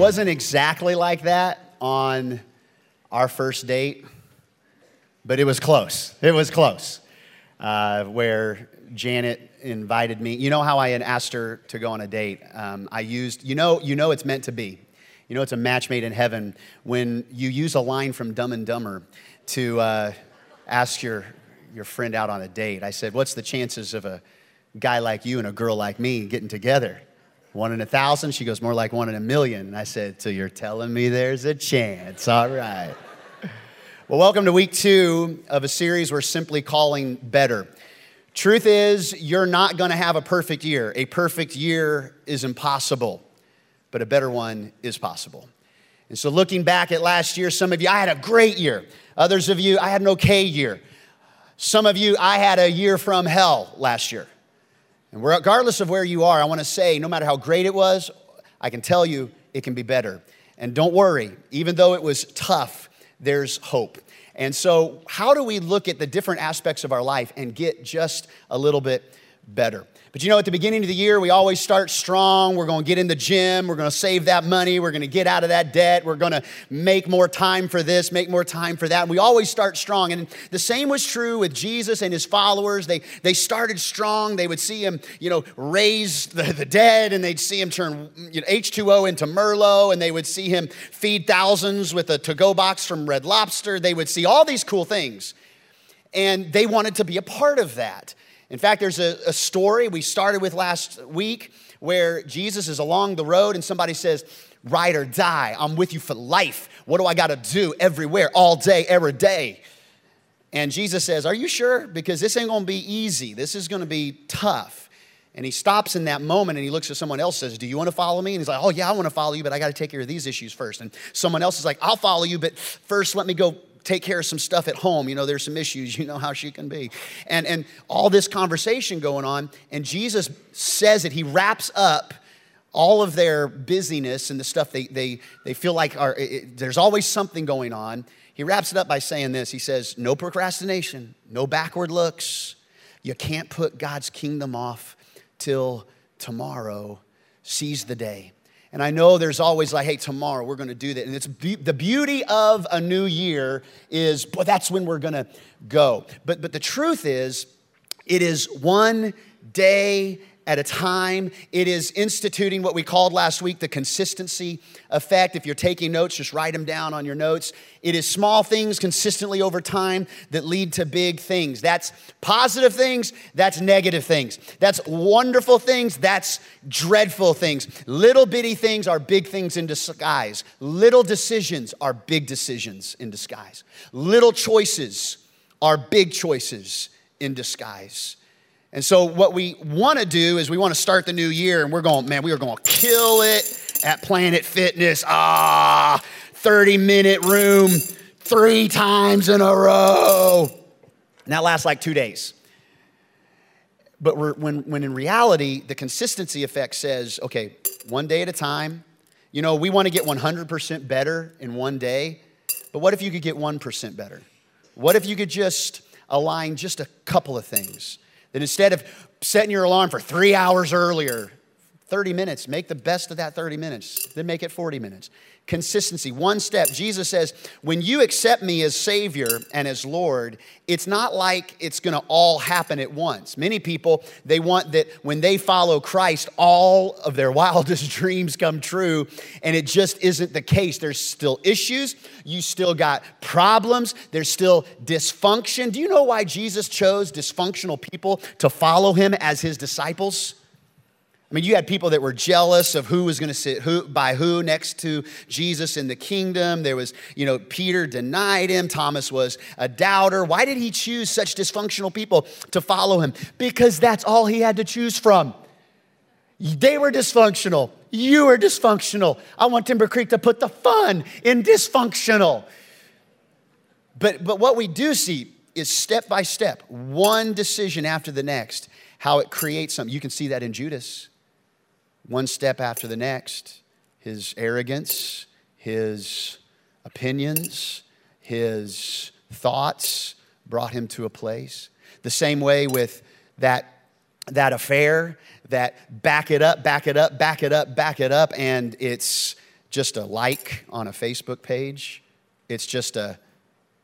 wasn't exactly like that on our first date, but it was close. It was close. Uh, where Janet invited me. You know how I had asked her to go on a date? Um, I used, you know, you know it's meant to be. You know it's a match made in heaven when you use a line from Dumb and Dumber to uh, ask your, your friend out on a date. I said, What's the chances of a guy like you and a girl like me getting together? One in a thousand? She goes, More like one in a million. And I said, So you're telling me there's a chance. All right. Well, welcome to week two of a series we're simply calling Better. Truth is, you're not going to have a perfect year. A perfect year is impossible, but a better one is possible. And so, looking back at last year, some of you, I had a great year. Others of you, I had an okay year. Some of you, I had a year from hell last year. And regardless of where you are, I want to say no matter how great it was, I can tell you it can be better. And don't worry, even though it was tough, there's hope. And so, how do we look at the different aspects of our life and get just a little bit better? But you know, at the beginning of the year, we always start strong. We're going to get in the gym. We're going to save that money. We're going to get out of that debt. We're going to make more time for this, make more time for that. And we always start strong. And the same was true with Jesus and his followers. They, they started strong. They would see him, you know, raise the, the dead, and they'd see him turn you know, H2O into Merlot, and they would see him feed thousands with a to go box from Red Lobster. They would see all these cool things. And they wanted to be a part of that. In fact, there's a, a story we started with last week where Jesus is along the road and somebody says, Ride or die, I'm with you for life. What do I got to do everywhere, all day, every day? And Jesus says, Are you sure? Because this ain't gonna be easy. This is gonna be tough. And he stops in that moment and he looks at someone else says, Do you wanna follow me? And he's like, Oh, yeah, I wanna follow you, but I gotta take care of these issues first. And someone else is like, I'll follow you, but first let me go take care of some stuff at home. You know, there's some issues. You know how she can be. And, and all this conversation going on. And Jesus says it, he wraps up all of their busyness and the stuff they, they, they feel like are, it, there's always something going on. He wraps it up by saying this He says, No procrastination, no backward looks. You can't put God's kingdom off till tomorrow. Seize the day. And I know there's always like, hey, tomorrow we're to do that. And it's be- the beauty of a new year is, but that's when we're to go. But, but the truth is, it is one day at a time. It is instituting what we called last week the consistency effect. If you're taking notes, just write them down on your notes. It is small things consistently over time that lead to big things. That's positive things, that's negative things. That's wonderful things, that's dreadful things. Little bitty things are big things in disguise. Little decisions are big decisions in disguise. Little choices are big choices in disguise. And so, what we want to do is we want to start the new year and we're going, man, we are going to kill it at Planet Fitness. Ah, 30 minute room three times in a row. And that lasts like two days. But when, when in reality, the consistency effect says, okay, one day at a time. You know, we want to get 100% better in one day, but what if you could get 1% better? What if you could just align just a couple of things? That instead of setting your alarm for three hours earlier, 30 minutes, make the best of that 30 minutes, then make it 40 minutes. Consistency, one step. Jesus says, when you accept me as Savior and as Lord, it's not like it's gonna all happen at once. Many people, they want that when they follow Christ, all of their wildest dreams come true, and it just isn't the case. There's still issues, you still got problems, there's still dysfunction. Do you know why Jesus chose dysfunctional people to follow him as his disciples? I mean, you had people that were jealous of who was going to sit who, by who next to Jesus in the kingdom. There was, you know, Peter denied him. Thomas was a doubter. Why did he choose such dysfunctional people to follow him? Because that's all he had to choose from. They were dysfunctional. You are dysfunctional. I want Timber Creek to put the fun in dysfunctional. But, but what we do see is step by step, one decision after the next, how it creates something. You can see that in Judas one step after the next. His arrogance, his opinions, his thoughts brought him to a place. The same way with that, that affair that back it up, back it up, back it up, back it up, and it's just a like on a Facebook page. It's just a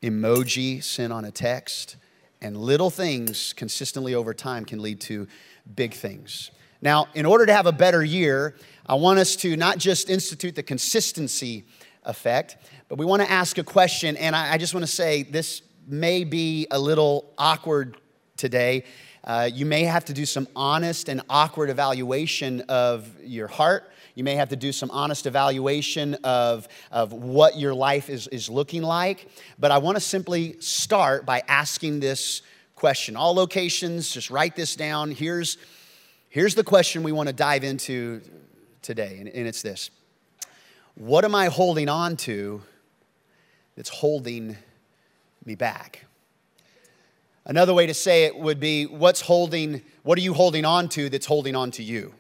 emoji sent on a text. And little things consistently over time can lead to big things. Now, in order to have a better year, I want us to not just institute the consistency effect, but we want to ask a question. And I, I just want to say this may be a little awkward today. Uh, you may have to do some honest and awkward evaluation of your heart. You may have to do some honest evaluation of, of what your life is, is looking like. But I want to simply start by asking this question. All locations, just write this down. Here's, here's the question we want to dive into today, and, and it's this What am I holding on to that's holding me back? Another way to say it would be what's holding, what are you holding on to that's holding on to you?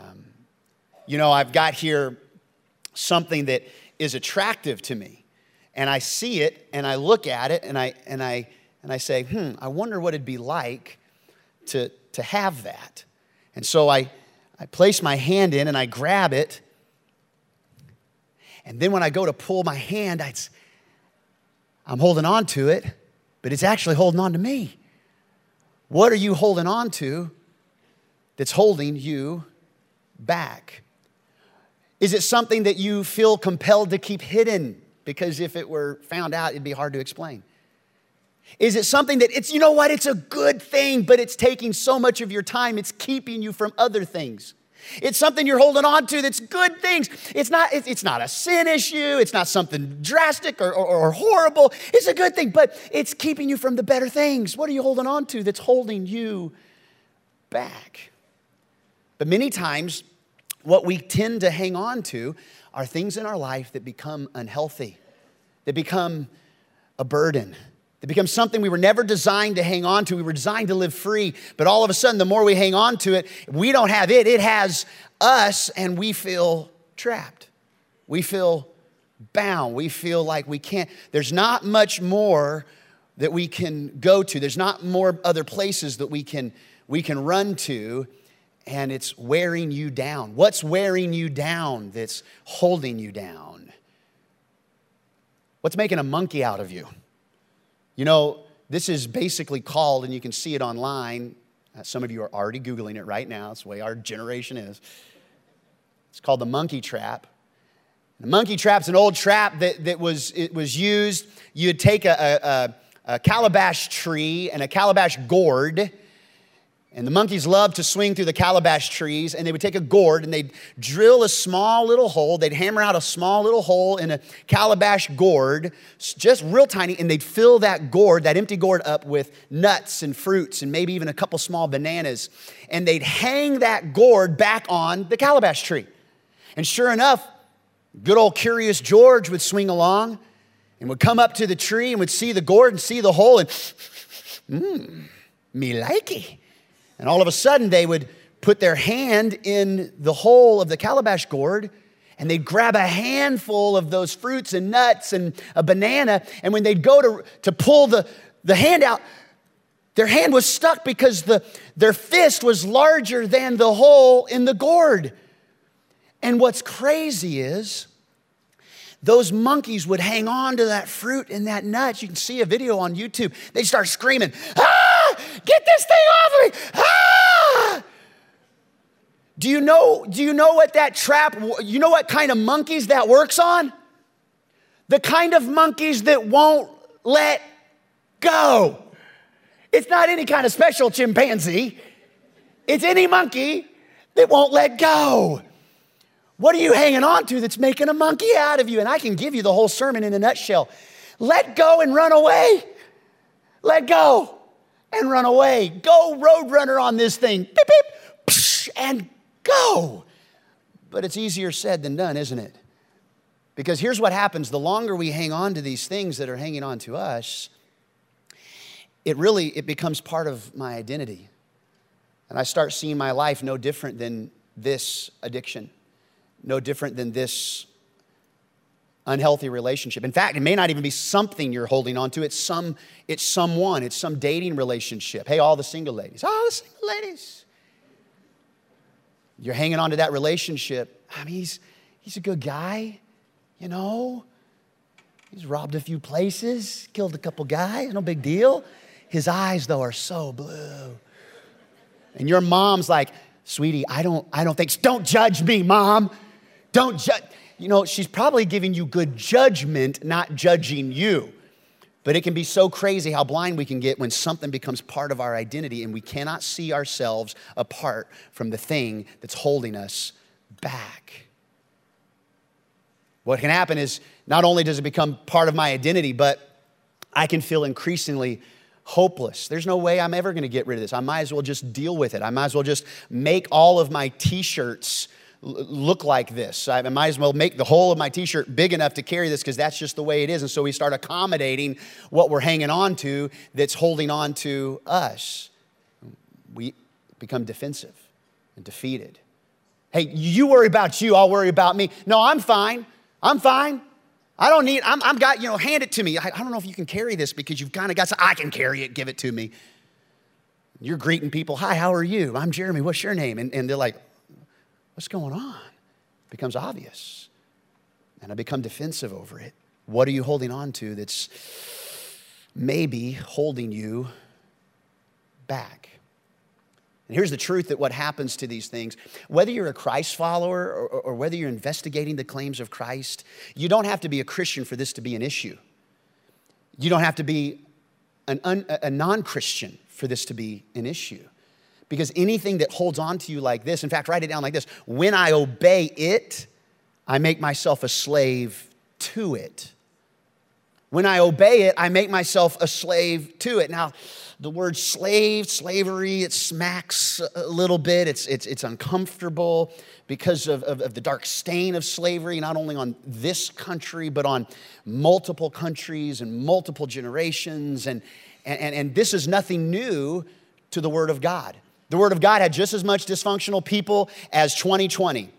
Um, you know, I've got here something that is attractive to me, and I see it and I look at it and I, and I, and I say, hmm, I wonder what it'd be like to, to have that. And so I, I place my hand in and I grab it. And then when I go to pull my hand, I, I'm holding on to it but it's actually holding on to me. What are you holding on to that's holding you back? Is it something that you feel compelled to keep hidden? Because if it were found out, it'd be hard to explain. Is it something that it's, you know what, it's a good thing, but it's taking so much of your time, it's keeping you from other things? It's something you're holding on to that's good things. It's not, it's not a sin issue. It's not something drastic or, or, or, horrible. It's a good thing, but it's keeping you from the better things. What are you holding on to that's holding you back? But many times, what we tend to hang on to are things in our life that become unhealthy, that become a burden it becomes something we were never designed to hang on to. We were designed to live free. But all of a sudden, the more we hang on to it, we don't have it, it has us, and we feel trapped. We feel bound. We feel like we can't, there's not much more that we can go to. There's not more other places that we can we can run to and it's wearing you down. What's wearing you down that's holding you down? What's making a monkey out of you? You know, this is basically called, and you can see it online. Uh, some of you are already Googling it right now. It's the way our generation is. It's called the monkey trap. The monkey trap's an old trap that, that was, it was used. You'd take a, a, a calabash tree and a calabash gourd, and the monkeys loved to swing through the calabash trees, and they would take a gourd and they'd drill a small little hole. They'd hammer out a small little hole in a calabash gourd, just real tiny, and they'd fill that gourd, that empty gourd, up with nuts and fruits and maybe even a couple small bananas. And they'd hang that gourd back on the calabash tree. And sure enough, good old curious George would swing along and would come up to the tree and would see the gourd and see the hole and, mmm, me likey. And all of a sudden, they would put their hand in the hole of the calabash gourd and they'd grab a handful of those fruits and nuts and a banana. And when they'd go to, to pull the, the hand out, their hand was stuck because the, their fist was larger than the hole in the gourd. And what's crazy is, those monkeys would hang on to that fruit and that nut. You can see a video on YouTube. They start screaming, ah, get this thing off of me, ah. Do you know, do you know what that trap, you know what kind of monkeys that works on? The kind of monkeys that won't let go. It's not any kind of special chimpanzee. It's any monkey that won't let go. What are you hanging on to that's making a monkey out of you? And I can give you the whole sermon in a nutshell. Let go and run away. Let go and run away. Go roadrunner on this thing. Beep, beep, psh, and go. But it's easier said than done, isn't it? Because here's what happens the longer we hang on to these things that are hanging on to us, it really it becomes part of my identity. And I start seeing my life no different than this addiction no different than this unhealthy relationship. In fact, it may not even be something you're holding on to. It's some, it's someone, it's some dating relationship. Hey, all the single ladies, all the single ladies. You're hanging on to that relationship. I mean, he's, He's a good guy, you know. He's robbed a few places, killed a couple guys, no big deal. His eyes, though, are so blue. And your mom's like, sweetie, I don't, I don't think, don't judge me, mom. Don't judge. You know, she's probably giving you good judgment, not judging you. But it can be so crazy how blind we can get when something becomes part of our identity and we cannot see ourselves apart from the thing that's holding us back. What can happen is not only does it become part of my identity, but I can feel increasingly hopeless. There's no way I'm ever going to get rid of this. I might as well just deal with it. I might as well just make all of my t shirts look like this. I might as well make the whole of my t shirt big enough to carry this because that's just the way it is. And so we start accommodating what we're hanging on to that's holding on to us. We become defensive and defeated. Hey, you worry about you, I'll worry about me. No, I'm fine. I'm fine. I don't need, I'm, I'm got, you know, hand it to me. I, I don't know if you can carry this because you've kind of got, I can carry it, give it to me. You're greeting people, hi, how are you? I'm Jeremy, what's your name? And, and they're like, what's going on? It becomes obvious. And I become defensive over it. What are you holding on to that's maybe holding you back? And here's the truth that what happens to these things, whether you're a Christ follower or, or, whether you're investigating the claims of Christ, you don't have to be a Christian for this to be an issue. You don't have to be an un, a non Christian for this to be an issue. Because anything that holds on to you like this, in fact, write it down like this when I obey it, I make myself a slave to it. When I obey it, I make myself a slave to it. Now, the word slave, slavery, it smacks a little bit. It's, it's, it's uncomfortable because of, of, of, the dark stain of slavery, not only on this country, but on multiple countries and multiple generations. And, and, and this is nothing new to the Word of God. The Word of God had just as much dysfunctional people as 2020.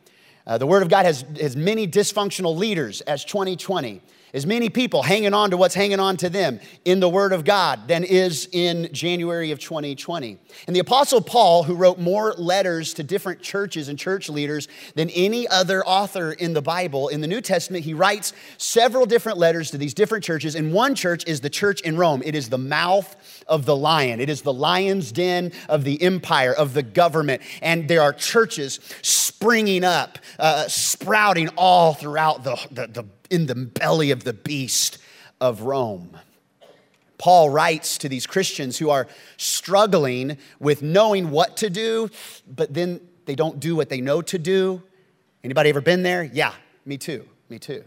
Uh, the Word of God has as many dysfunctional leaders as 2020 as many people hanging on to what's hanging on to them in the Word of God than is in January of 2020. And the Apostle Paul, who wrote more letters to different churches and church leaders than any other author in the Bible, in the New Testament, he writes several different letters to these different churches. And one church is the church in Rome, it is the mouth of the lion, it is the lion's den of the empire, of the government. And there are churches springing up, uh, sprouting all throughout the, the, the in the belly of the beast of Rome. Paul writes to these Christians who are struggling with knowing what to do, but then they don't do what they know to do. Anybody ever been there? Yeah, me too. Me too.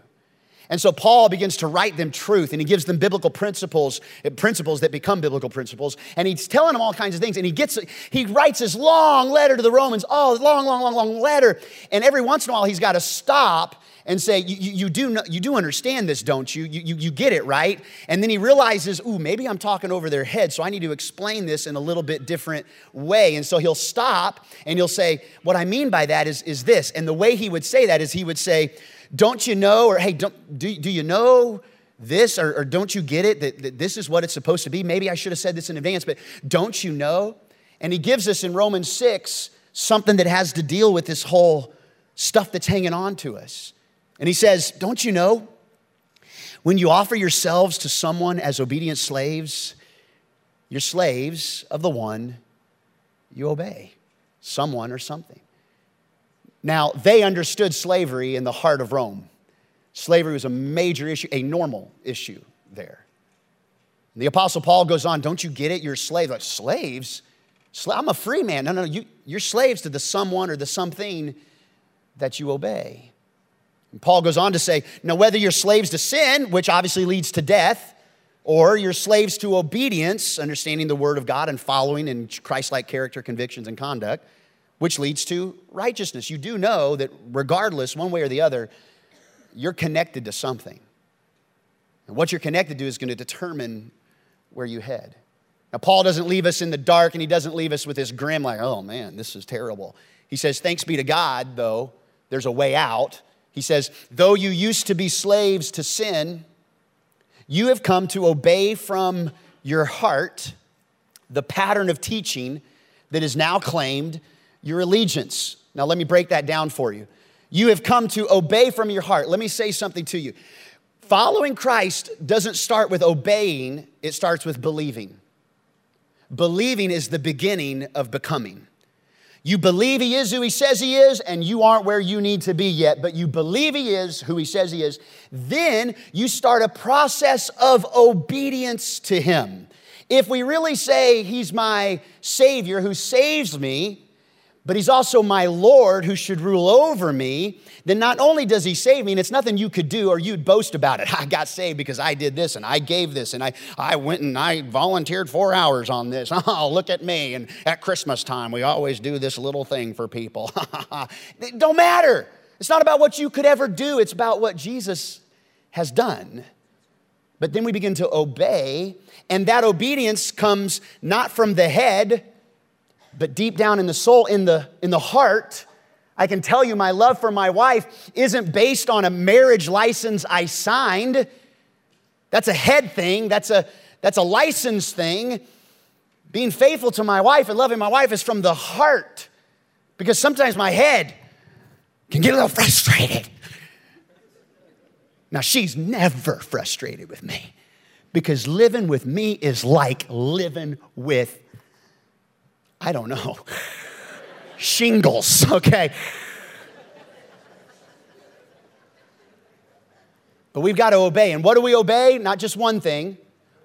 And so Paul begins to write them truth and he gives them biblical principles, eh, principles that become biblical principles. And he's telling them all kinds of things. And he gets he writes this long letter to the Romans, oh, long, long, long, long letter. And every once in a while he's got to stop and say, you, you, do, know, you do understand this, don't you? You, you? you get it, right? And then he realizes, ooh, maybe I'm talking over their head, so I need to explain this in a little bit different way. And so he'll stop and he'll say, what I mean by that is, is this. And the way he would say that is he would say, don't you know, or hey, don't, do, do you know this, or, or don't you get it that, that this is what it's supposed to be? Maybe I should have said this in advance, but don't you know? And he gives us in Romans 6 something that has to deal with this whole stuff that's hanging on to us. And he says, Don't you know? When you offer yourselves to someone as obedient slaves, you're slaves of the one you obey, someone or something. Now, they understood slavery in the heart of Rome. Slavery was a major issue, a normal issue there. And the Apostle Paul goes on, Don't you get it? You're slaves. Like, slaves? I'm a free man. No, no. You, you're slaves to the someone or the something that you obey. And Paul goes on to say, now whether you're slaves to sin, which obviously leads to death, or you're slaves to obedience, understanding the word of God and following in Christ like character, convictions, and conduct, which leads to righteousness. You do know that regardless, one way or the other, you're connected to something. And what you're connected to is going to determine where you head. Now, Paul doesn't leave us in the dark and he doesn't leave us with this grim, like, oh man, this is terrible. He says, thanks be to God, though, there's a way out. He says, Though you used to be slaves to sin, you have come to obey from your heart the pattern of teaching that is now claimed your allegiance. Now, let me break that down for you. You have come to obey from your heart. Let me say something to you. Following Christ doesn't start with obeying, it starts with believing. Believing is the beginning of becoming. You believe he is who he says he is, and you aren't where you need to be yet, but you believe he is who he says he is. Then you start a process of obedience to him. If we really say he's my Savior who saves me, but he's also my Lord who should rule over me, then not only does he save me, and it's nothing you could do or you'd boast about it. I got saved because I did this and I gave this and I, I went and I volunteered four hours on this. Oh, look at me. And at Christmas time, we always do this little thing for people. it don't matter. It's not about what you could ever do, it's about what Jesus has done. But then we begin to obey, and that obedience comes not from the head but deep down in the soul, in the, in the heart, I can tell you my love for my wife isn't based on a marriage license I signed. That's a head thing, that's a, that's a license thing. Being faithful to my wife and loving my wife is from the heart because sometimes my head can get a little frustrated. Now, she's never frustrated with me because living with me is like living with I don't know, shingles, okay? But we've got to obey. And what do we obey? Not just one thing.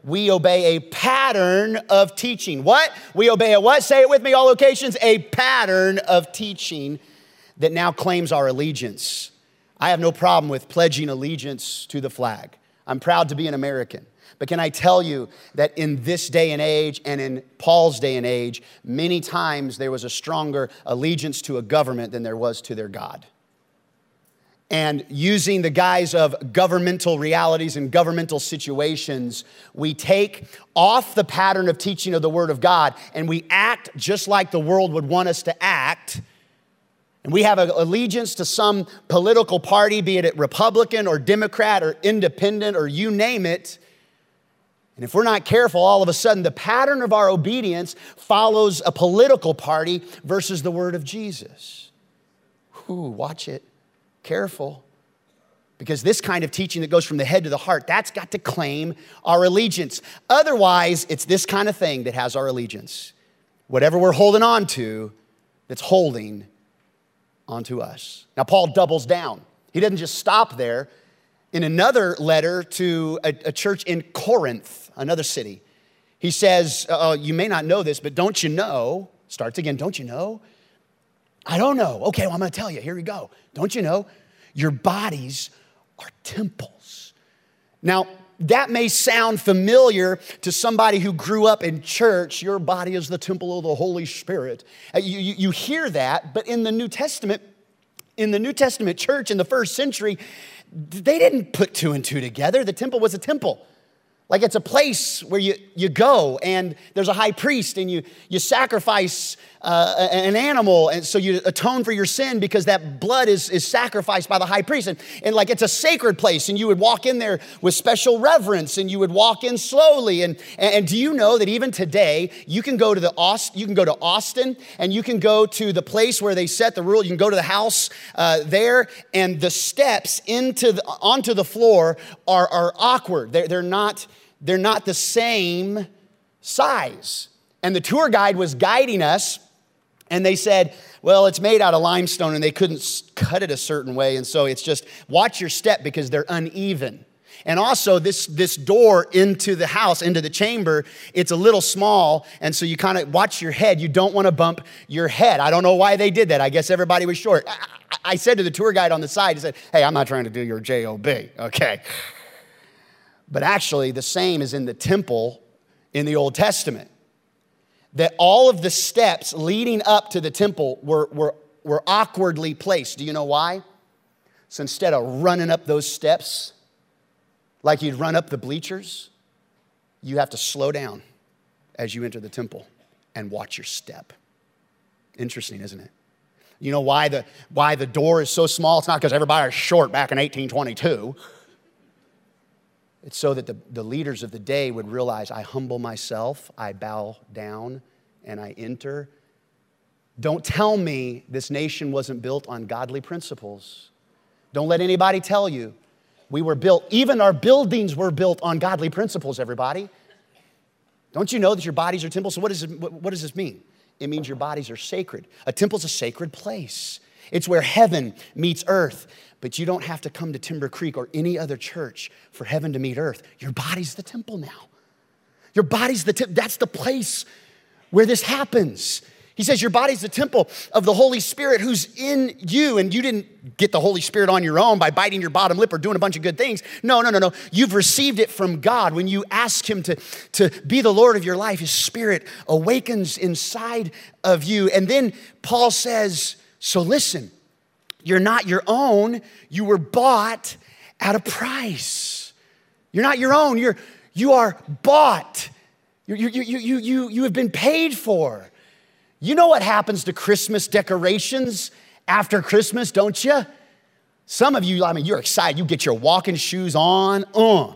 We obey a pattern of teaching. What? We obey a what? Say it with me, all locations. A pattern of teaching that now claims our allegiance. I have no problem with pledging allegiance to the flag. I'm proud to be an American. But can I tell you that in this day and age and in Paul's day and age, many times there was a stronger allegiance to a government than there was to their God. And using the guise of governmental realities and governmental situations, we take off the pattern of teaching of the Word of God and we act just like the world would want us to act. And we have an allegiance to some political party, be it Republican or Democrat or independent or you name it. And if we're not careful, all of a sudden the pattern of our obedience follows a political party versus the word of Jesus. Ooh, watch it. Careful. Because this kind of teaching that goes from the head to the heart, that's got to claim our allegiance. Otherwise, it's this kind of thing that has our allegiance. Whatever we're holding on to, that's holding onto us. Now, Paul doubles down. He doesn't just stop there. In another letter to a, a church in Corinth, another city. He says, uh, You may not know this, but don't you know? Starts again, don't you know? I don't know. Okay, well, I'm gonna tell you. Here we go. Don't you know? Your bodies are temples. Now, that may sound familiar to somebody who grew up in church. Your body is the temple of the Holy Spirit. Uh, you, you, you hear that, but in the New Testament, in the New Testament church in the first century, they didn't put two and two together. The temple was a temple. Like it's a place where you, you go and there's a high priest and you, you sacrifice uh, an animal and so you atone for your sin because that blood is, is sacrificed by the high priest. And, and like it's a sacred place and you would walk in there with special reverence and you would walk in slowly. And, and do you know that even today you can go to the Aust, you can go to Austin and you can go to the place where they set the rule. You can go to the house uh, there and the steps into the, onto the floor are, are awkward. They're, they're not they're not the same size. And the tour guide was guiding us, and they said, Well, it's made out of limestone, and they couldn't cut it a certain way. And so it's just watch your step because they're uneven. And also, this, this door into the house, into the chamber, it's a little small. And so you kind of watch your head. You don't want to bump your head. I don't know why they did that. I guess everybody was short. I, I said to the tour guide on the side, I said, Hey, I'm not trying to do your JOB, okay? But actually, the same is in the temple in the Old Testament. That all of the steps leading up to the temple were, were, were awkwardly placed. Do you know why? So instead of running up those steps like you'd run up the bleachers, you have to slow down as you enter the temple and watch your step. Interesting, isn't it? You know why the, why the door is so small? It's not because everybody was short back in 1822. It's so that the, the leaders of the day would realize I humble myself, I bow down, and I enter. Don't tell me this nation wasn't built on godly principles. Don't let anybody tell you we were built, even our buildings were built on godly principles, everybody. Don't you know that your bodies are temples? So, what, is it, what does this mean? It means your bodies are sacred. A temple's a sacred place, it's where heaven meets earth. But you don't have to come to Timber Creek or any other church for heaven to meet earth. Your body's the temple now. Your body's the temple. That's the place where this happens. He says, Your body's the temple of the Holy Spirit who's in you. And you didn't get the Holy Spirit on your own by biting your bottom lip or doing a bunch of good things. No, no, no, no. You've received it from God. When you ask Him to, to be the Lord of your life, His Spirit awakens inside of you. And then Paul says, So listen, you're not your own, you were bought at a price. You're not your own, you're, you are bought. You, you, you, you, you, you have been paid for. You know what happens to Christmas decorations after Christmas, don't you? Some of you, I mean, you're excited. You get your walking shoes on. Uh,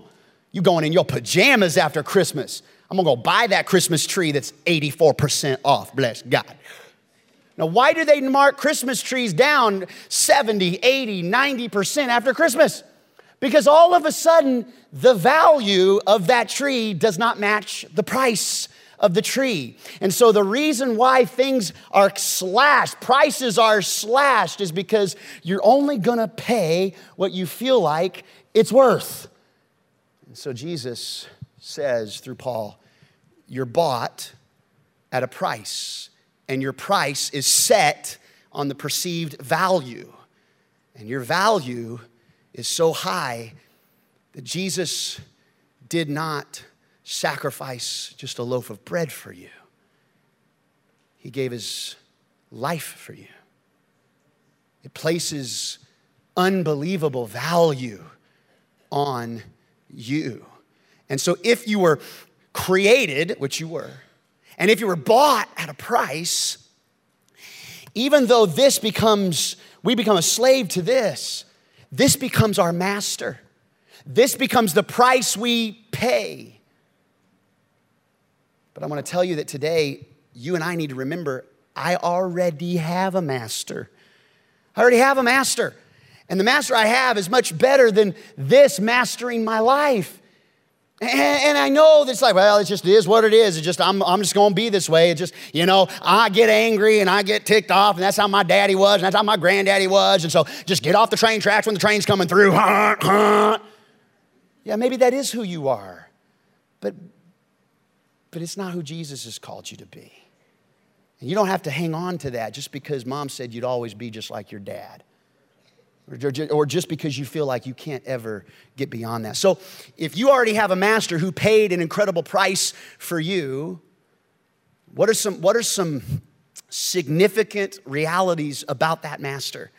you going in your pajamas after Christmas. I'm gonna go buy that Christmas tree that's 84% off. Bless God. Now, why do they mark Christmas trees down 70, 80, 90% after Christmas? Because all of a sudden, the value of that tree does not match the price of the tree. And so the reason why things are slashed, prices are slashed, is because you're only gonna pay what you feel like it's worth. And so Jesus says through Paul, you're bought at a price, and your price is set on the perceived value. And your value is so high that Jesus did not sacrifice just a loaf of bread for you. He gave his life for you. It places unbelievable value on you. And so, if you were created, which you were, and if you were bought at a price, even though this becomes, we become a slave to this, this becomes our master. This becomes the price we pay. But I want to tell you that today, you and I need to remember I already have a master. I already have a master. And the master I have is much better than this mastering my life. And, and I know that's like, well, it just is what it is. It just I'm, I'm just gonna be this way. It just, you know, I get angry and I get ticked off, and that's how my daddy was, and that's how my granddaddy was. And so just get off the train tracks when the train's coming through. yeah, maybe that is who you are. But but it's not who Jesus has called you to be. And you don't have to hang on to that just because mom said you'd always be just like your dad. Or just because you feel like you can't ever get beyond that. So, if you already have a master who paid an incredible price for you, what are some, what are some significant realities about that master?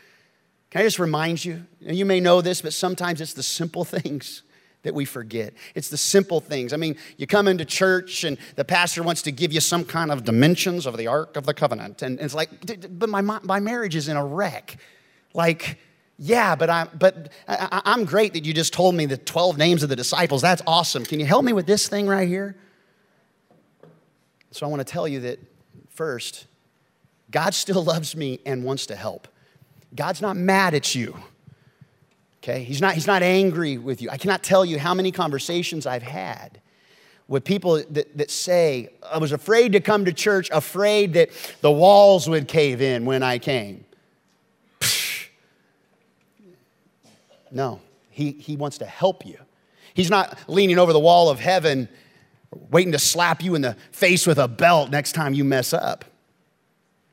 Can I just remind you? You may know this, but sometimes it's the simple things that we forget. It's the simple things. I mean, you come into church and the pastor wants to give you some kind of dimensions of the Ark of the Covenant. And it's like, but my, my marriage is in a wreck. Like, yeah, but I'm, but I, I'm great that you just told me the 12 names of the disciples. That's awesome. Can you help me with this thing right here? So I want to tell you that first, God still loves me and wants to help. God's not mad at you. Okay? He's not, he's not angry with you. I cannot tell you how many conversations I've had with people that, that say, I was afraid to come to church, afraid that the walls would cave in when I came. No, he, he wants to help you. He's not leaning over the wall of heaven, waiting to slap you in the face with a belt next time you mess up.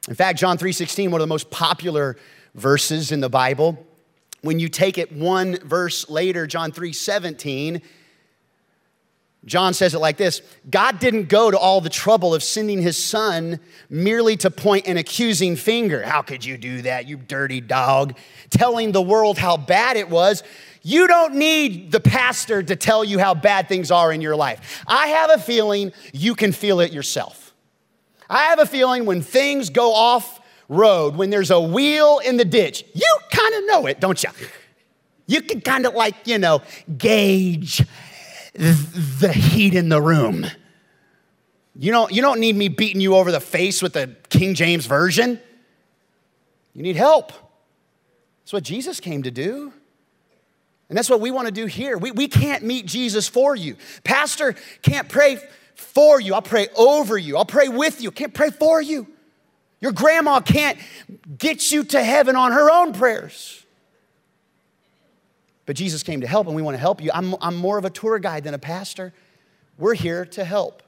In fact, John 3:16, one of the most popular verses in the Bible, when you take it one verse later, John 3 17, John says it like this God didn't go to all the trouble of sending his son merely to point an accusing finger. How could you do that, you dirty dog? Telling the world how bad it was. You don't need the pastor to tell you how bad things are in your life. I have a feeling you can feel it yourself. I have a feeling when things go off road, when there's a wheel in the ditch, you kind of know it, don't you? You can kind of like, you know, gauge the heat in the room. You don't, you don't need me beating you over the face with the King James Version. You need help. That's what Jesus came to do. And that's what we want to do here. We, we can't meet Jesus for you. Pastor can't pray for you. I'll pray over you. I'll pray with you. Can't pray for you. Your grandma can't get you to heaven on her own prayers. But Jesus came to help, and we want to help you. I'm, I'm more of a tour guide than a pastor. We're here to help.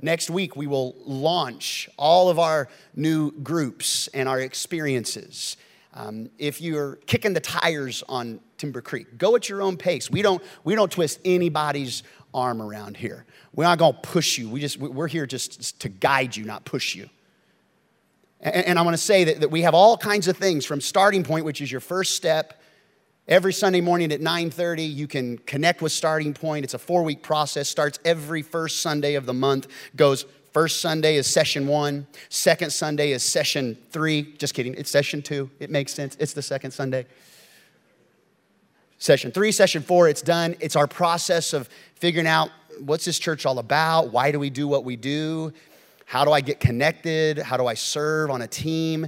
Next week, we will launch all of our new groups and our experiences. Um, if you're kicking the tires on Timber Creek, go at your own pace. We don't, we don't twist anybody's arm around here. We're not going to push you. We just, we're here just to guide you, not push you. And, and I want to say that, that we have all kinds of things from starting point, which is your first step. Every Sunday morning at 9:30, you can connect with Starting Point. It's a four-week process. Starts every first Sunday of the month. Goes First Sunday is session one. Second Sunday is session three. Just kidding. It's session two. It makes sense. It's the second Sunday. Session three, session four, it's done. It's our process of figuring out what's this church all about? Why do we do what we do? How do I get connected? How do I serve on a team?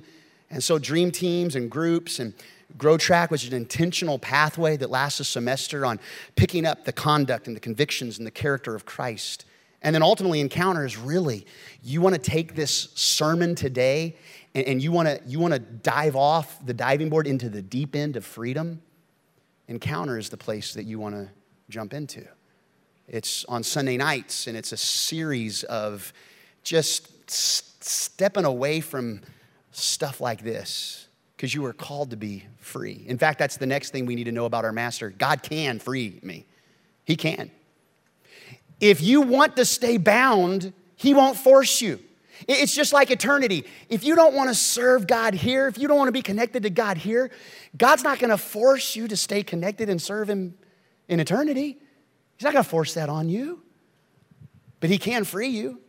And so, dream teams and groups and Grow Track, which is an intentional pathway that lasts a semester on picking up the conduct and the convictions and the character of Christ. And then ultimately, Encounter is really, you want to take this sermon today and, and you want to you want to dive off the diving board into the deep end of freedom. Encounter is the place that you want to jump into. It's on Sunday nights, and it's a series of just stepping away from stuff like this because you were called to be free. In fact, that's the next thing we need to know about our master. God can free me, He can. If you want to stay bound, He won't force you. It's just like eternity. If you don't want to serve God here, if you don't want to be connected to God here, God's not going to force you to stay connected and serve Him in eternity. He's not going to force that on you, but He can free you.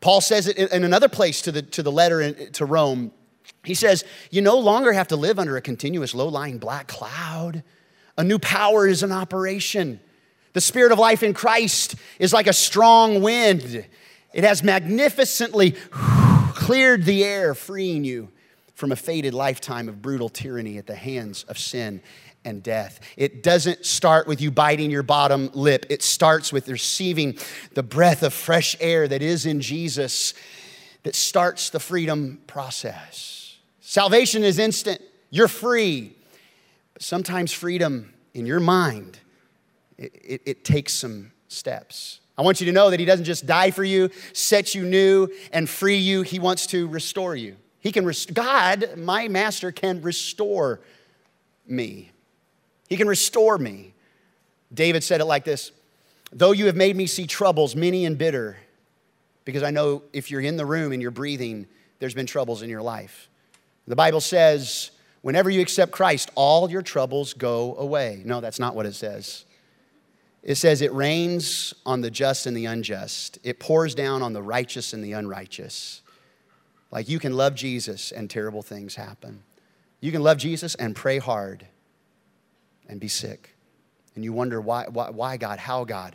Paul says it in another place to the, to the letter to Rome. He says, You no longer have to live under a continuous low lying black cloud. A new power is in operation. The spirit of life in Christ is like a strong wind, it has magnificently cleared the air, freeing you from a faded lifetime of brutal tyranny at the hands of sin and death. It doesn't start with you biting your bottom lip, it starts with receiving the breath of fresh air that is in Jesus that starts the freedom process. Salvation is instant, you're free. But sometimes freedom in your mind, it, it, it takes some steps. I want you to know that He doesn't just die for you, set you new, and free you. He wants to restore you. He can rest- God, my master, can restore me. He can restore me. David said it like this Though you have made me see troubles, many and bitter, because I know if you're in the room and you're breathing, there's been troubles in your life. The Bible says, whenever you accept Christ, all your troubles go away. No, that's not what it says. It says it rains on the just and the unjust, it pours down on the righteous and the unrighteous. Like you can love Jesus and terrible things happen. You can love Jesus and pray hard and be sick. And you wonder, why, why, why God? How God?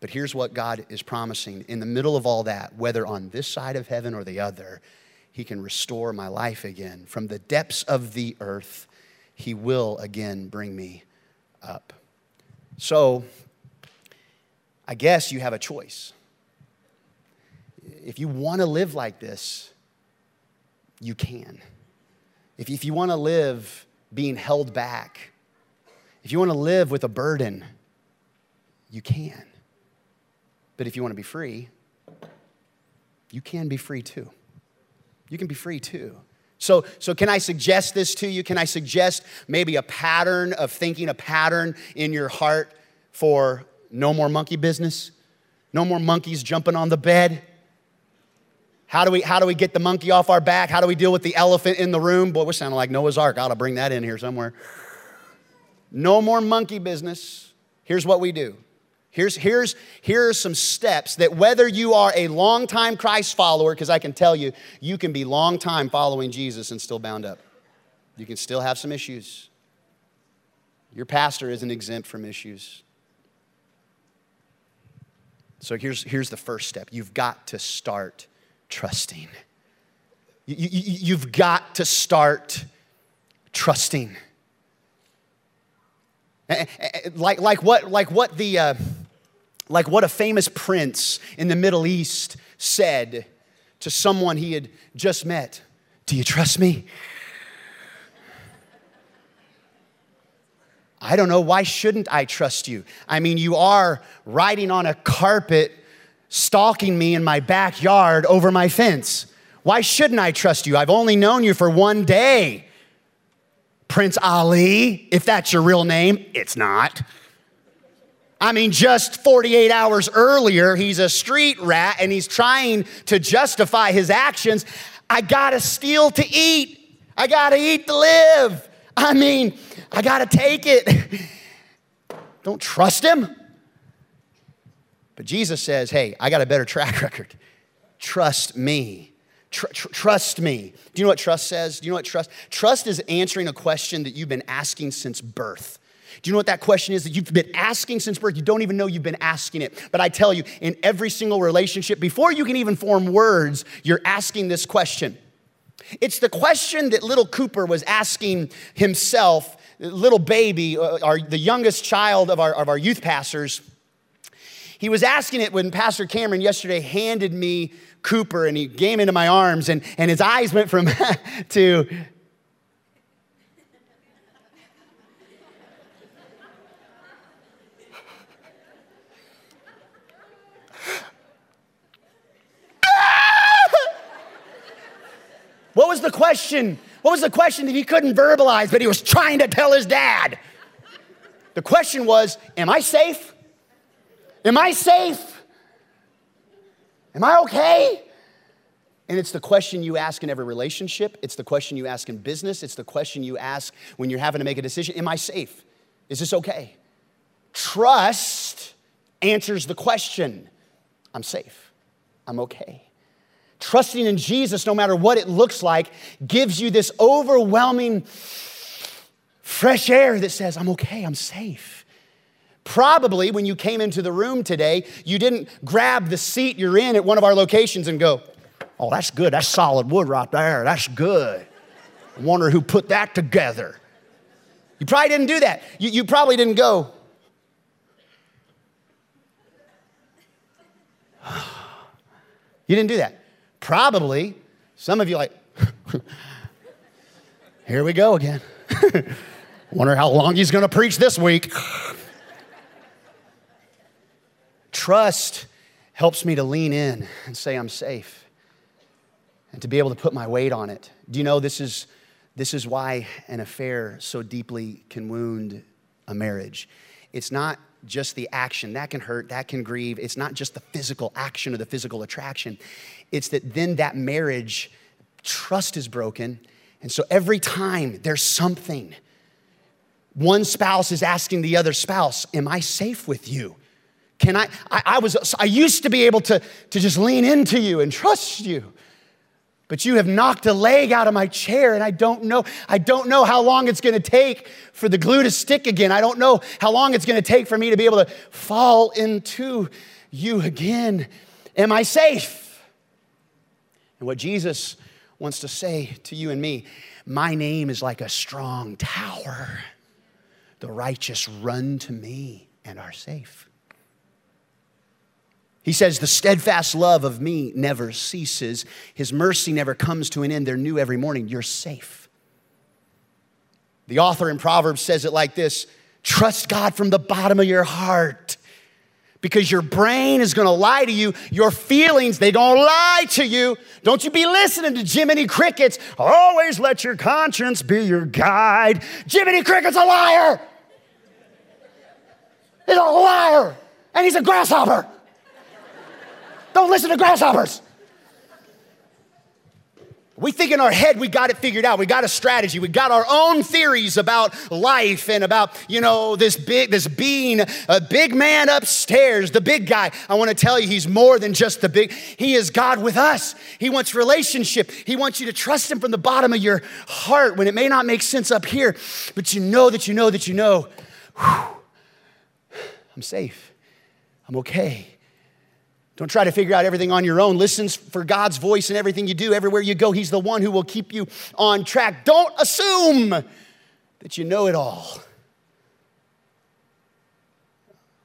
But here's what God is promising in the middle of all that, whether on this side of heaven or the other, He can restore my life again. From the depths of the earth, He will again bring me up. So, I guess you have a choice. If you want to live like this, you can. If, if you want to live being held back, if you want to live with a burden, you can. But if you want to be free, you can be free too. You can be free too. So, so can I suggest this to you? Can I suggest maybe a pattern of thinking, a pattern in your heart for no more monkey business? No more monkeys jumping on the bed? How do we, how do we get the monkey off our back? How do we deal with the elephant in the room? Boy, we're sounding like Noah's Ark. I ought to bring that in here somewhere. No more monkey business. Here's what we do. Here's, here's, here are some steps that whether you are a longtime Christ follower, because I can tell you, you can be long time following Jesus and still bound up. You can still have some issues. Your pastor isn't exempt from issues. So here's, here's the first step you've got to start trusting. You, you, you've got to start trusting. Like, like, what, like what the uh, like what a famous prince in the Middle East said to someone he had just met Do you trust me? I don't know. Why shouldn't I trust you? I mean, you are riding on a carpet, stalking me in my backyard over my fence. Why shouldn't I trust you? I've only known you for one day. Prince Ali, if that's your real name, it's not. I mean, just 48 hours earlier, he's a street rat and he's trying to justify his actions. I gotta steal to eat. I gotta eat to live. I mean, I gotta take it. Don't trust him. But Jesus says, hey, I got a better track record. Trust me. Tr- tr- trust me. Do you know what trust says? Do you know what trust? Trust is answering a question that you've been asking since birth. Do you know what that question is that you've been asking since birth? You don't even know you've been asking it. But I tell you, in every single relationship, before you can even form words, you're asking this question. It's the question that little Cooper was asking himself, little baby, uh, our, the youngest child of our, of our youth pastors. He was asking it when Pastor Cameron yesterday handed me Cooper and he came into my arms and, and his eyes went from to What was the question? What was the question that he couldn't verbalize, but he was trying to tell his dad? The question was Am I safe? Am I safe? Am I okay? And it's the question you ask in every relationship. It's the question you ask in business. It's the question you ask when you're having to make a decision Am I safe? Is this okay? Trust answers the question I'm safe. I'm okay. Trusting in Jesus, no matter what it looks like, gives you this overwhelming fresh air that says, I'm okay, I'm safe. Probably when you came into the room today, you didn't grab the seat you're in at one of our locations and go, Oh, that's good. That's solid wood right there. That's good. I wonder who put that together. You probably didn't do that. You, you probably didn't go, You didn't do that. Probably, some of you like, here we go again. Wonder how long he's going to preach this week. Trust helps me to lean in and say I'm safe and to be able to put my weight on it. Do you know this is, this is why an affair so deeply can wound a marriage? It's not just the action. That can hurt, that can grieve. It's not just the physical action or the physical attraction. It's that then that marriage, trust is broken. And so every time there's something, one spouse is asking the other spouse, Am I safe with you? Can I? I, I was, I used to be able to, to just lean into you and trust you but you have knocked a leg out of my chair and I don't know I don't know how long it's going to take for the glue to stick again. I don't know how long it's going to take for me to be able to fall into you again. Am I safe? And what Jesus wants to say to you and me, my name is like a strong tower. The righteous run to me and are safe. He says, The steadfast love of me never ceases. His mercy never comes to an end. They're new every morning. You're safe. The author in Proverbs says it like this Trust God from the bottom of your heart because your brain is going to lie to you. Your feelings, they don't lie to you. Don't you be listening to Jiminy Crickets. Always let your conscience be your guide. Jiminy Cricket's a liar. He's a liar, and he's a grasshopper. Don't listen to grasshoppers. We think in our head we got it figured out. We got a strategy. We got our own theories about life and about, you know, this big, this being a big man upstairs, the big guy. I want to tell you, he's more than just the big. He is God with us. He wants relationship. He wants you to trust him from the bottom of your heart when it may not make sense up here, but you know that you know that you know, whew, I'm safe. I'm okay. Don't try to figure out everything on your own. Listen for God's voice in everything you do. Everywhere you go, He's the one who will keep you on track. Don't assume that you know it all.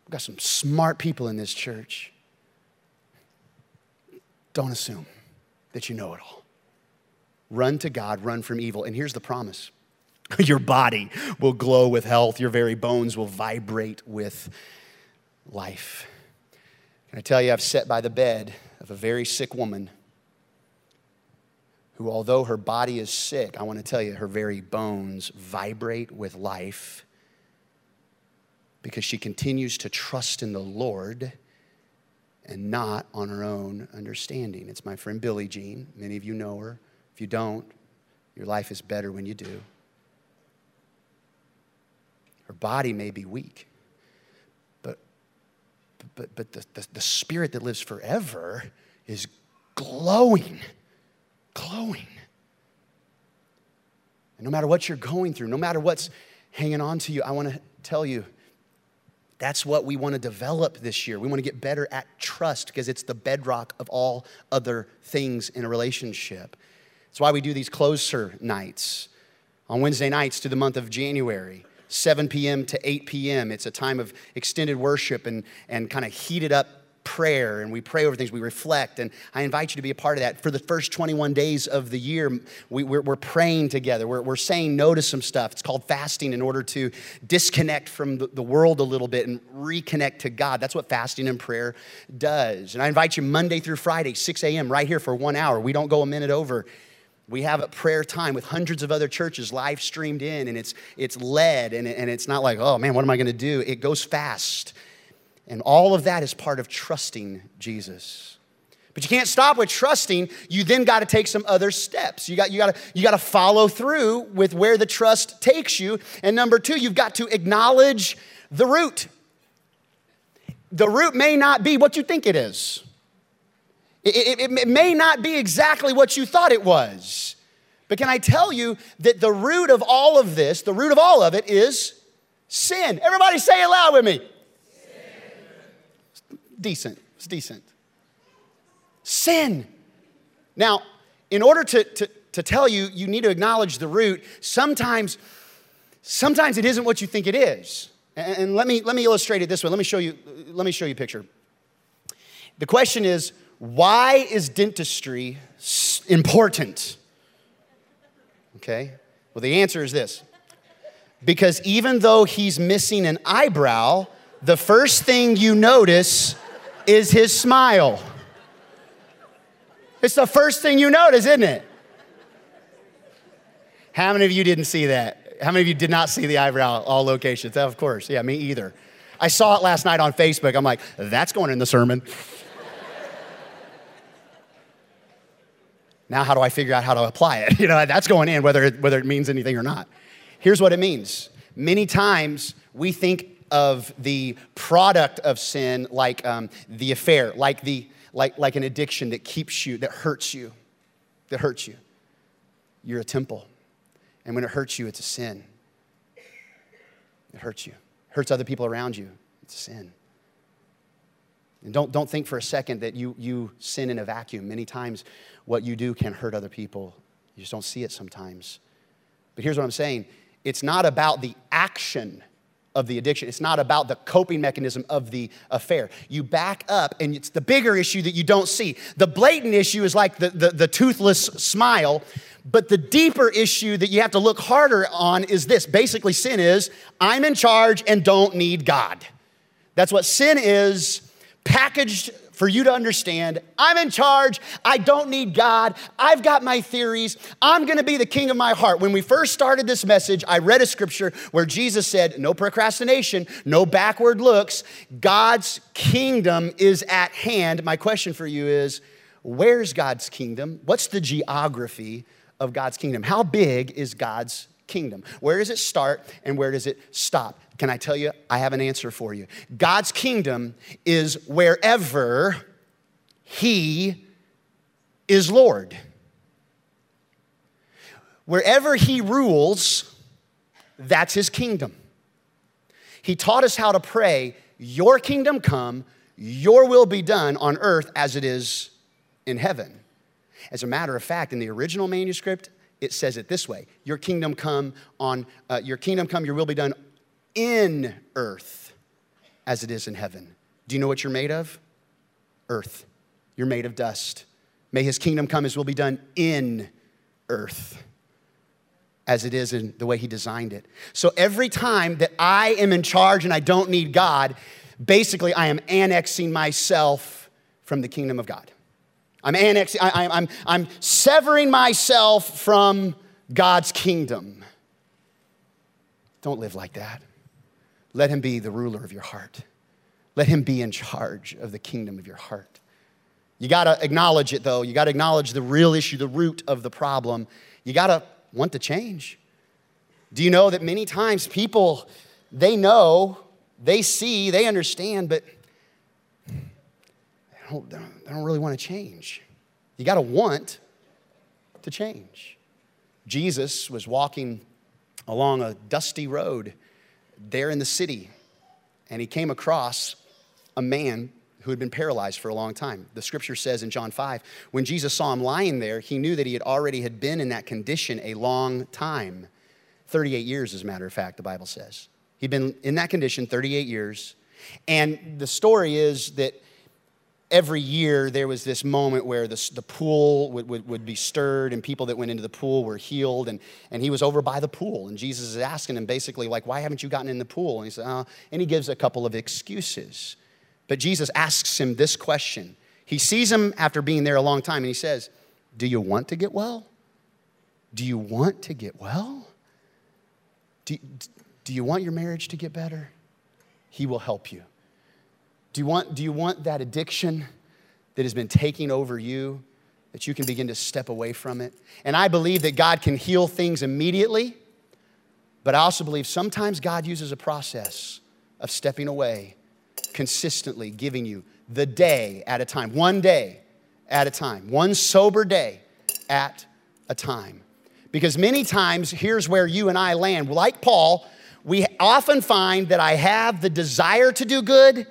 We've got some smart people in this church. Don't assume that you know it all. Run to God, run from evil. And here's the promise your body will glow with health, your very bones will vibrate with life. Can I tell you, I've sat by the bed of a very sick woman who, although her body is sick, I want to tell you, her very bones vibrate with life because she continues to trust in the Lord and not on her own understanding. It's my friend Billie Jean. Many of you know her. If you don't, your life is better when you do. Her body may be weak, but, but the, the, the spirit that lives forever is glowing, glowing. And no matter what you're going through, no matter what's hanging on to you, I want to tell you that's what we want to develop this year. We want to get better at trust because it's the bedrock of all other things in a relationship. That's why we do these closer nights on Wednesday nights to the month of January. 7 p.m. to 8 p.m. It's a time of extended worship and, and kind of heated up prayer and we pray over things, we reflect. And I invite you to be a part of that. For the first 21 days of the year, we, are we're praying together. We're, we're saying no to some stuff. It's called fasting in order to disconnect from the, the world a little bit and reconnect to God. That's what fasting and prayer does. And I invite you Monday through Friday, 6 a.m., right here for one hour. We don't go a minute over. We have a prayer time with hundreds of other churches live streamed in, and it's, it's led, and, and it's not like, oh man, what am I going to do? It goes fast. And all of that is part of trusting Jesus. But you can't stop with trusting. You then got to take some other steps. You got, you, got to, you got to follow through with where the trust takes you. And number two, you've got to acknowledge the root. The root may not be what you think it is, it, it, it may not be exactly what you thought it was. But can I tell you that the root of all of this, the root of all of it is sin? Everybody say it loud with me Sin. decent. It's decent. Sin. Now, in order to, to, to tell you, you need to acknowledge the root. Sometimes, sometimes it isn't what you think it is. And, and let me, let me illustrate it this way. Let me show you, let me show you a picture. The question is, why is dentistry important? Okay? Well, the answer is this. Because even though he's missing an eyebrow, the first thing you notice is his smile. It's the first thing you notice, isn't it? How many of you didn't see that? How many of you did not see the eyebrow all locations? Of course, yeah, me either. I saw it last night on Facebook. I'm like, that's going in the sermon. Now, how do I figure out how to apply it? You know, that's going in, whether it, whether it means anything or not. Here's what it means. Many times we think of the product of sin like um, the affair, like, the, like, like an addiction that keeps you, that hurts you, that hurts you. You're a temple. And when it hurts you, it's a sin. It hurts you. It hurts other people around you. It's a sin. And don't, don't think for a second that you, you sin in a vacuum. Many times, what you do can hurt other people. You just don't see it sometimes. But here's what I'm saying it's not about the action of the addiction. It's not about the coping mechanism of the affair. You back up, and it's the bigger issue that you don't see. The blatant issue is like the, the, the, toothless smile, but the deeper issue that you have to look harder on is this basically, sin is I'm in charge and don't need God. That's what sin is packaged for you to understand I'm in charge. I don't need God. I've got my theories. I'm going to be the king of my heart. When we first started this message, I read a scripture where Jesus said, No procrastination, no backward looks. God's kingdom is at hand. My question for you is where's God's kingdom? What's the geography of God's kingdom? How big is God's kingdom? Where does it start and where does it stop? Can I tell you? I have an answer for you. God's kingdom is wherever He is Lord. Wherever He rules, that's His kingdom. He taught us how to pray, Your kingdom come, Your will be done on earth as it is in heaven. As a matter of fact, in the original manuscript, it says it this way Your kingdom come on, uh, your kingdom come, your will be done in earth as it is in heaven. Do you know what you're made of? Earth. You're made of dust. May his kingdom come, his will be done in earth as it is in the way he designed it. So every time that I am in charge and I don't need God, basically I am annexing myself from the kingdom of God. I'm annexing, I, I'm, I'm severing myself from God's kingdom. Don't live like that. Let him be the ruler of your heart. Let him be in charge of the kingdom of your heart. You got to acknowledge it though. You got to acknowledge the real issue, the root of the problem. You got to want to change. Do you know that many times people, they know, they see, they understand, but they don't, they don't really want to change. You got to want to change. Jesus was walking along a dusty road there in the city, and he came across a man who had been paralyzed for a long time. The scripture says in John 5, when Jesus saw him lying there, he knew that he had already had been in that condition a long time. 38 years, as a matter of fact, the Bible says. He'd been in that condition 38 years. And the story is that every year there was this moment where the, pool would, would, would, be stirred and people that went into the pool were healed and, and he was over by the pool and jesus is asking him basically like why haven't you gotten in the pool and he said oh. and he gives a couple of excuses but Jesus asks him this question. He sees him after being there a long time and he says, Do you want to get well? Do you want to get well? Do, do you want your marriage to get better? He will help you. Do you, want, do you want that addiction that has been taking over you, that you can begin to step away from it? And I believe that God can heal things immediately, but I also believe sometimes God uses a process of stepping away consistently giving you the day at a time, one day at a time, one sober day at a time. Because many times, here's where you and I land. Like Paul, we often find that I have the desire to do good,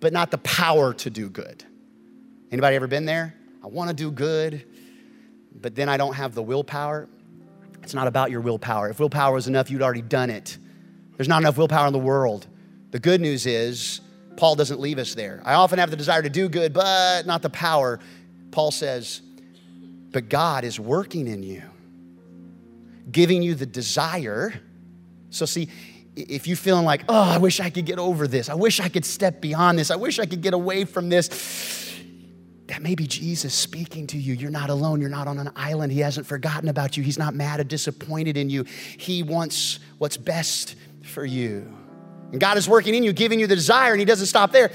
but not the power to do good. Anybody ever been there? I want to do good, but then I don't have the willpower. It's not about your willpower. If willpower was enough, you'd already done it. There's not enough willpower in the world. The good news is, Paul doesn't leave us there. I often have the desire to do good, but not the power. Paul says, but God is working in you, giving you the desire. So, see, if you're feeling like, oh, I wish I could get over this, I wish I could step beyond this, I wish I could get away from this, that may be Jesus speaking to you. You're not alone. You're not on an island. He hasn't forgotten about you. He's not mad or disappointed in you. He wants what's best for you. And God is working in you, giving you the desire, and He doesn't stop there.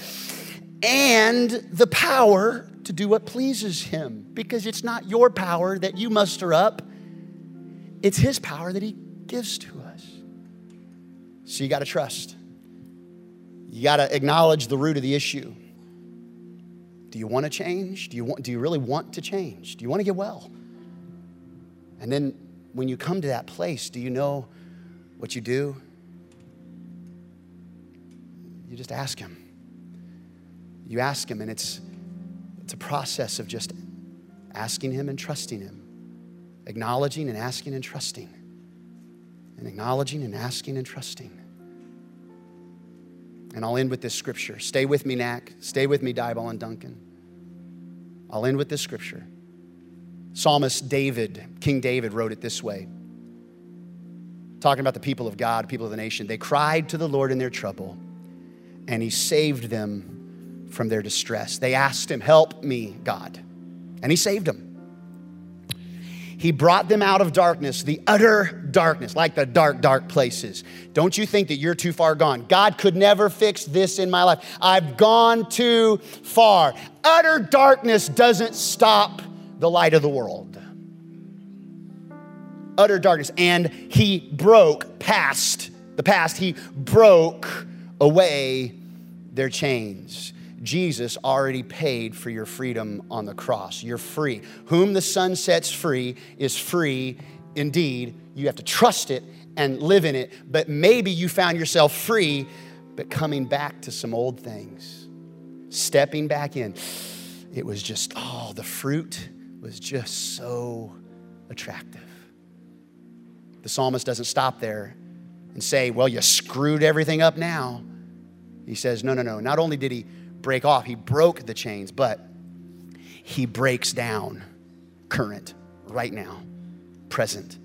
And the power to do what pleases Him, because it's not your power that you muster up, it's His power that He gives to us. So you got to trust. You got to acknowledge the root of the issue. Do you want to change? Do you, want, do you really want to change? Do you want to get well? And then when you come to that place, do you know what you do? You just ask Him. You ask Him, and it's, it's a process of just asking Him and trusting Him, acknowledging and asking and trusting, and acknowledging and asking and trusting. And I'll end with this scripture. Stay with me, Nac. Stay with me, Diboll and Duncan. I'll end with this scripture. Psalmist David, King David, wrote it this way talking about the people of God, people of the nation. They cried to the Lord in their trouble and he saved them from their distress. They asked him, Help me, God. And he saved them. He brought them out of darkness, the utter darkness, like the dark, dark places. Don't you think that you're too far gone? God could never fix this in my life. I've gone too far. Utter darkness doesn't stop the light of the world. Utter darkness. And he broke past the past, he broke away their chains. Jesus already paid for your freedom on the cross. You're free. Whom the Son sets free is free indeed. You have to trust it and live in it. But maybe you found yourself free, but coming back to some old things. stepping back in, it was just, oh, the fruit was just so attractive. The psalmist doesn't stop there and say, well, you screwed everything up now. He says, no, no, no. Not only did he break off, he broke the chains, but he breaks down current right now, present,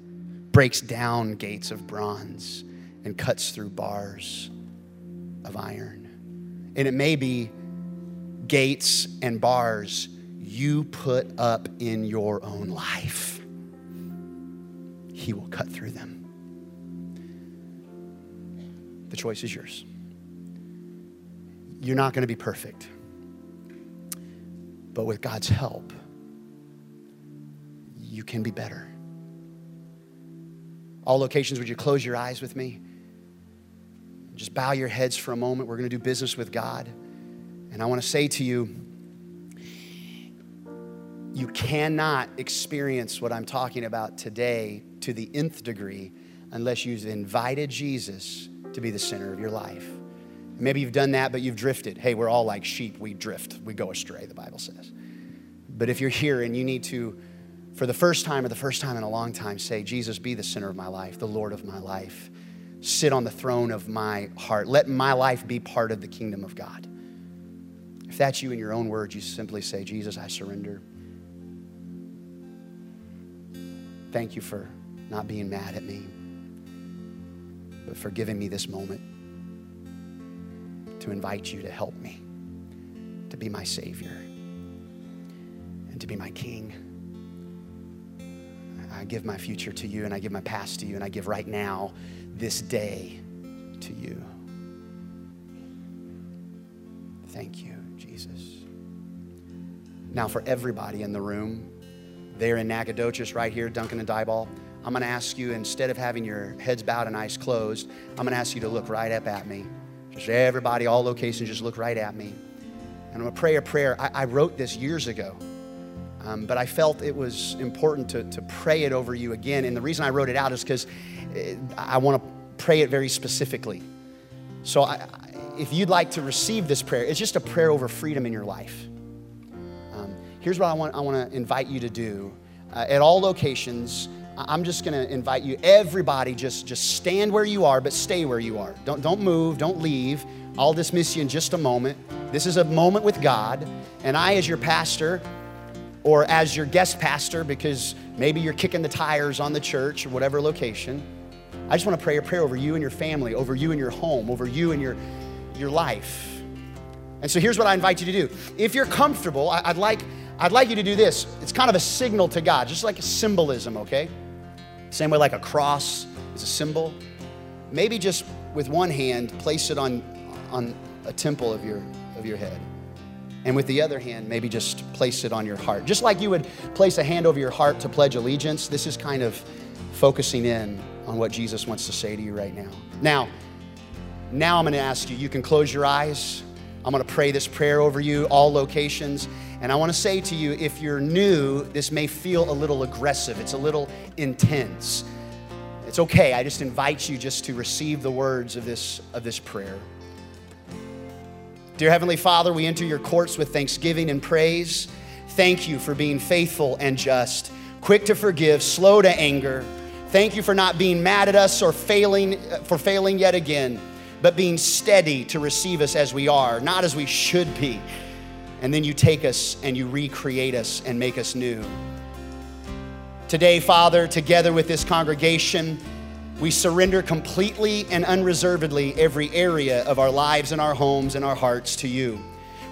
breaks down gates of bronze and cuts through bars of iron. And it may be gates and bars you put up in your own life. He will cut through them. The choice is yours. You're not going to be perfect. But with God's help, you can be better. All locations, would you close your eyes with me? Just bow your heads for a moment. We're going to do business with God. And I want to say to you, you cannot experience what I'm talking about today to the nth degree unless you've invited Jesus to be the center of your life. Maybe you've done that, but you've drifted. Hey, we're all like sheep. We drift, we go astray, the Bible says. But if you're here and you need to, for the first time or the first time in a long time, say, Jesus, be the center of my life, the Lord of my life, sit on the throne of my heart. Let my life be part of the kingdom of God. If that's you in your own words, you simply say, Jesus, I surrender. Thank you for not being mad at me, but for giving me this moment to invite you to help me, to be my Savior, and to be my King. I give my future to you, and I give my past to you, and I give right now, this day, to you. Thank you, Jesus. Now, for everybody in the room, there in Nacogdoches, right here, Duncan and Diboll, I'm going to ask you, instead of having your heads bowed and eyes closed, I'm going to ask you to look right up at me. Just everybody, all locations, just look right at me. And I'm going to pray a prayer. I, I wrote this years ago, um, but I felt it was important to, to pray it over you again. And the reason I wrote it out is because eh, I want to pray it very specifically. So I, if you'd like to receive this prayer, it's just a prayer over freedom in your life. Um, here's what I want, I want to invite you to do. Uh, at all locations, I'm just going to invite you, everybody, just, just stand where you are, but stay where you are. Don't, don't move, don't leave. I'll dismiss you in just a moment. This is a moment with God, and I, as your pastor, or as your guest pastor, because maybe you're kicking the tires on the church or whatever location, I just want to pray a prayer over you and your family, over you and your home, over you and your, your life. And so here's what I invite you to do. If you're comfortable, I'd like, I'd like you to do this. It's kind of a signal to God, just like a symbolism, okay? Same way, like a cross is a symbol. Maybe just with one hand, place it on, on a temple of your, of your head. And with the other hand, maybe just place it on your heart. Just like you would place a hand over your heart to pledge allegiance, this is kind of focusing in on what Jesus wants to say to you right now. Now, now I'm going to ask you, you can close your eyes. I'm going to pray this prayer over you, all locations. And I want to say to you, if you're new, this may feel a little aggressive, it's a little intense. It's okay. I just invite you just to receive the words of this, of this prayer. Dear Heavenly Father, we enter your courts with thanksgiving and praise. Thank you for being faithful and just, quick to forgive, slow to anger. Thank you for not being mad at us or failing for failing yet again, but being steady to receive us as we are, not as we should be and then you take us and you recreate us and make us new. Today, Father, together with this congregation, we surrender completely and unreservedly every area of our lives and our homes and our hearts to you.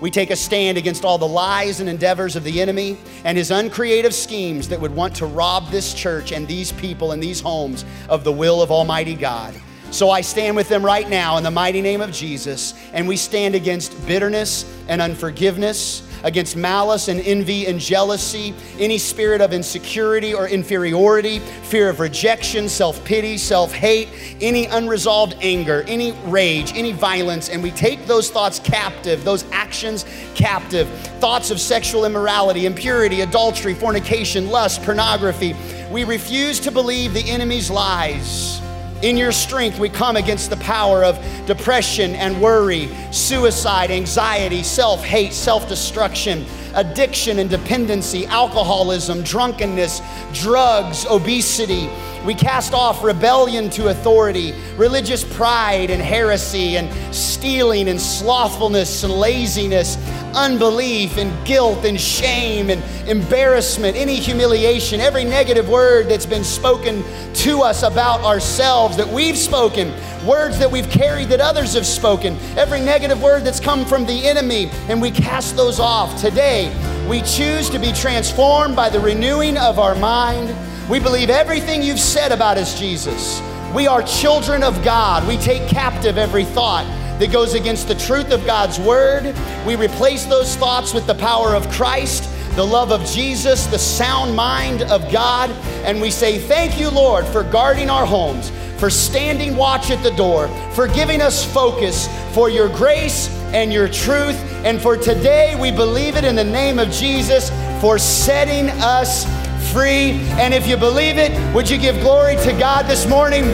We take a stand against all the lies and endeavors of the enemy and his uncreative schemes that would want to rob this church and these people and these homes of the will of Almighty God. So I stand with them right now in the mighty name of Jesus, and we stand against bitterness and unforgiveness, against malice and envy and jealousy, any spirit of insecurity or inferiority, fear of rejection, self pity, self hate, any unresolved anger, any rage, any violence, and we take those thoughts captive, those actions captive. Thoughts of sexual immorality, impurity, adultery, fornication, lust, pornography. We refuse to believe the enemy's lies In your strength, we come against the power of depression and worry, suicide, anxiety, self hate, self destruction, addiction and dependency, alcoholism, drunkenness, drugs, obesity. We cast off rebellion to authority, religious pride and heresy, and stealing and slothfulness and laziness, unbelief and guilt and shame and embarrassment, any humiliation, every negative word that's been spoken to us about ourselves that we've spoken, words that we've carried that others have spoken, every negative word that's come from the enemy, and we cast those off. Today, we choose to be transformed by the renewing of our mind we believe everything you've said about us, Jesus. We are children of God. We take captive every thought that goes against the truth of God's word. We replace those thoughts with the power of Christ, the love of Jesus, the sound mind of God. And we say, Thank you, Lord, for guarding our homes, for standing watch at the door, for giving us focus, for your grace and your truth. And for today, we believe it in the name of Jesus for setting us free. And if you believe it, would you give glory to God this morning?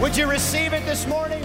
Would you receive it this morning?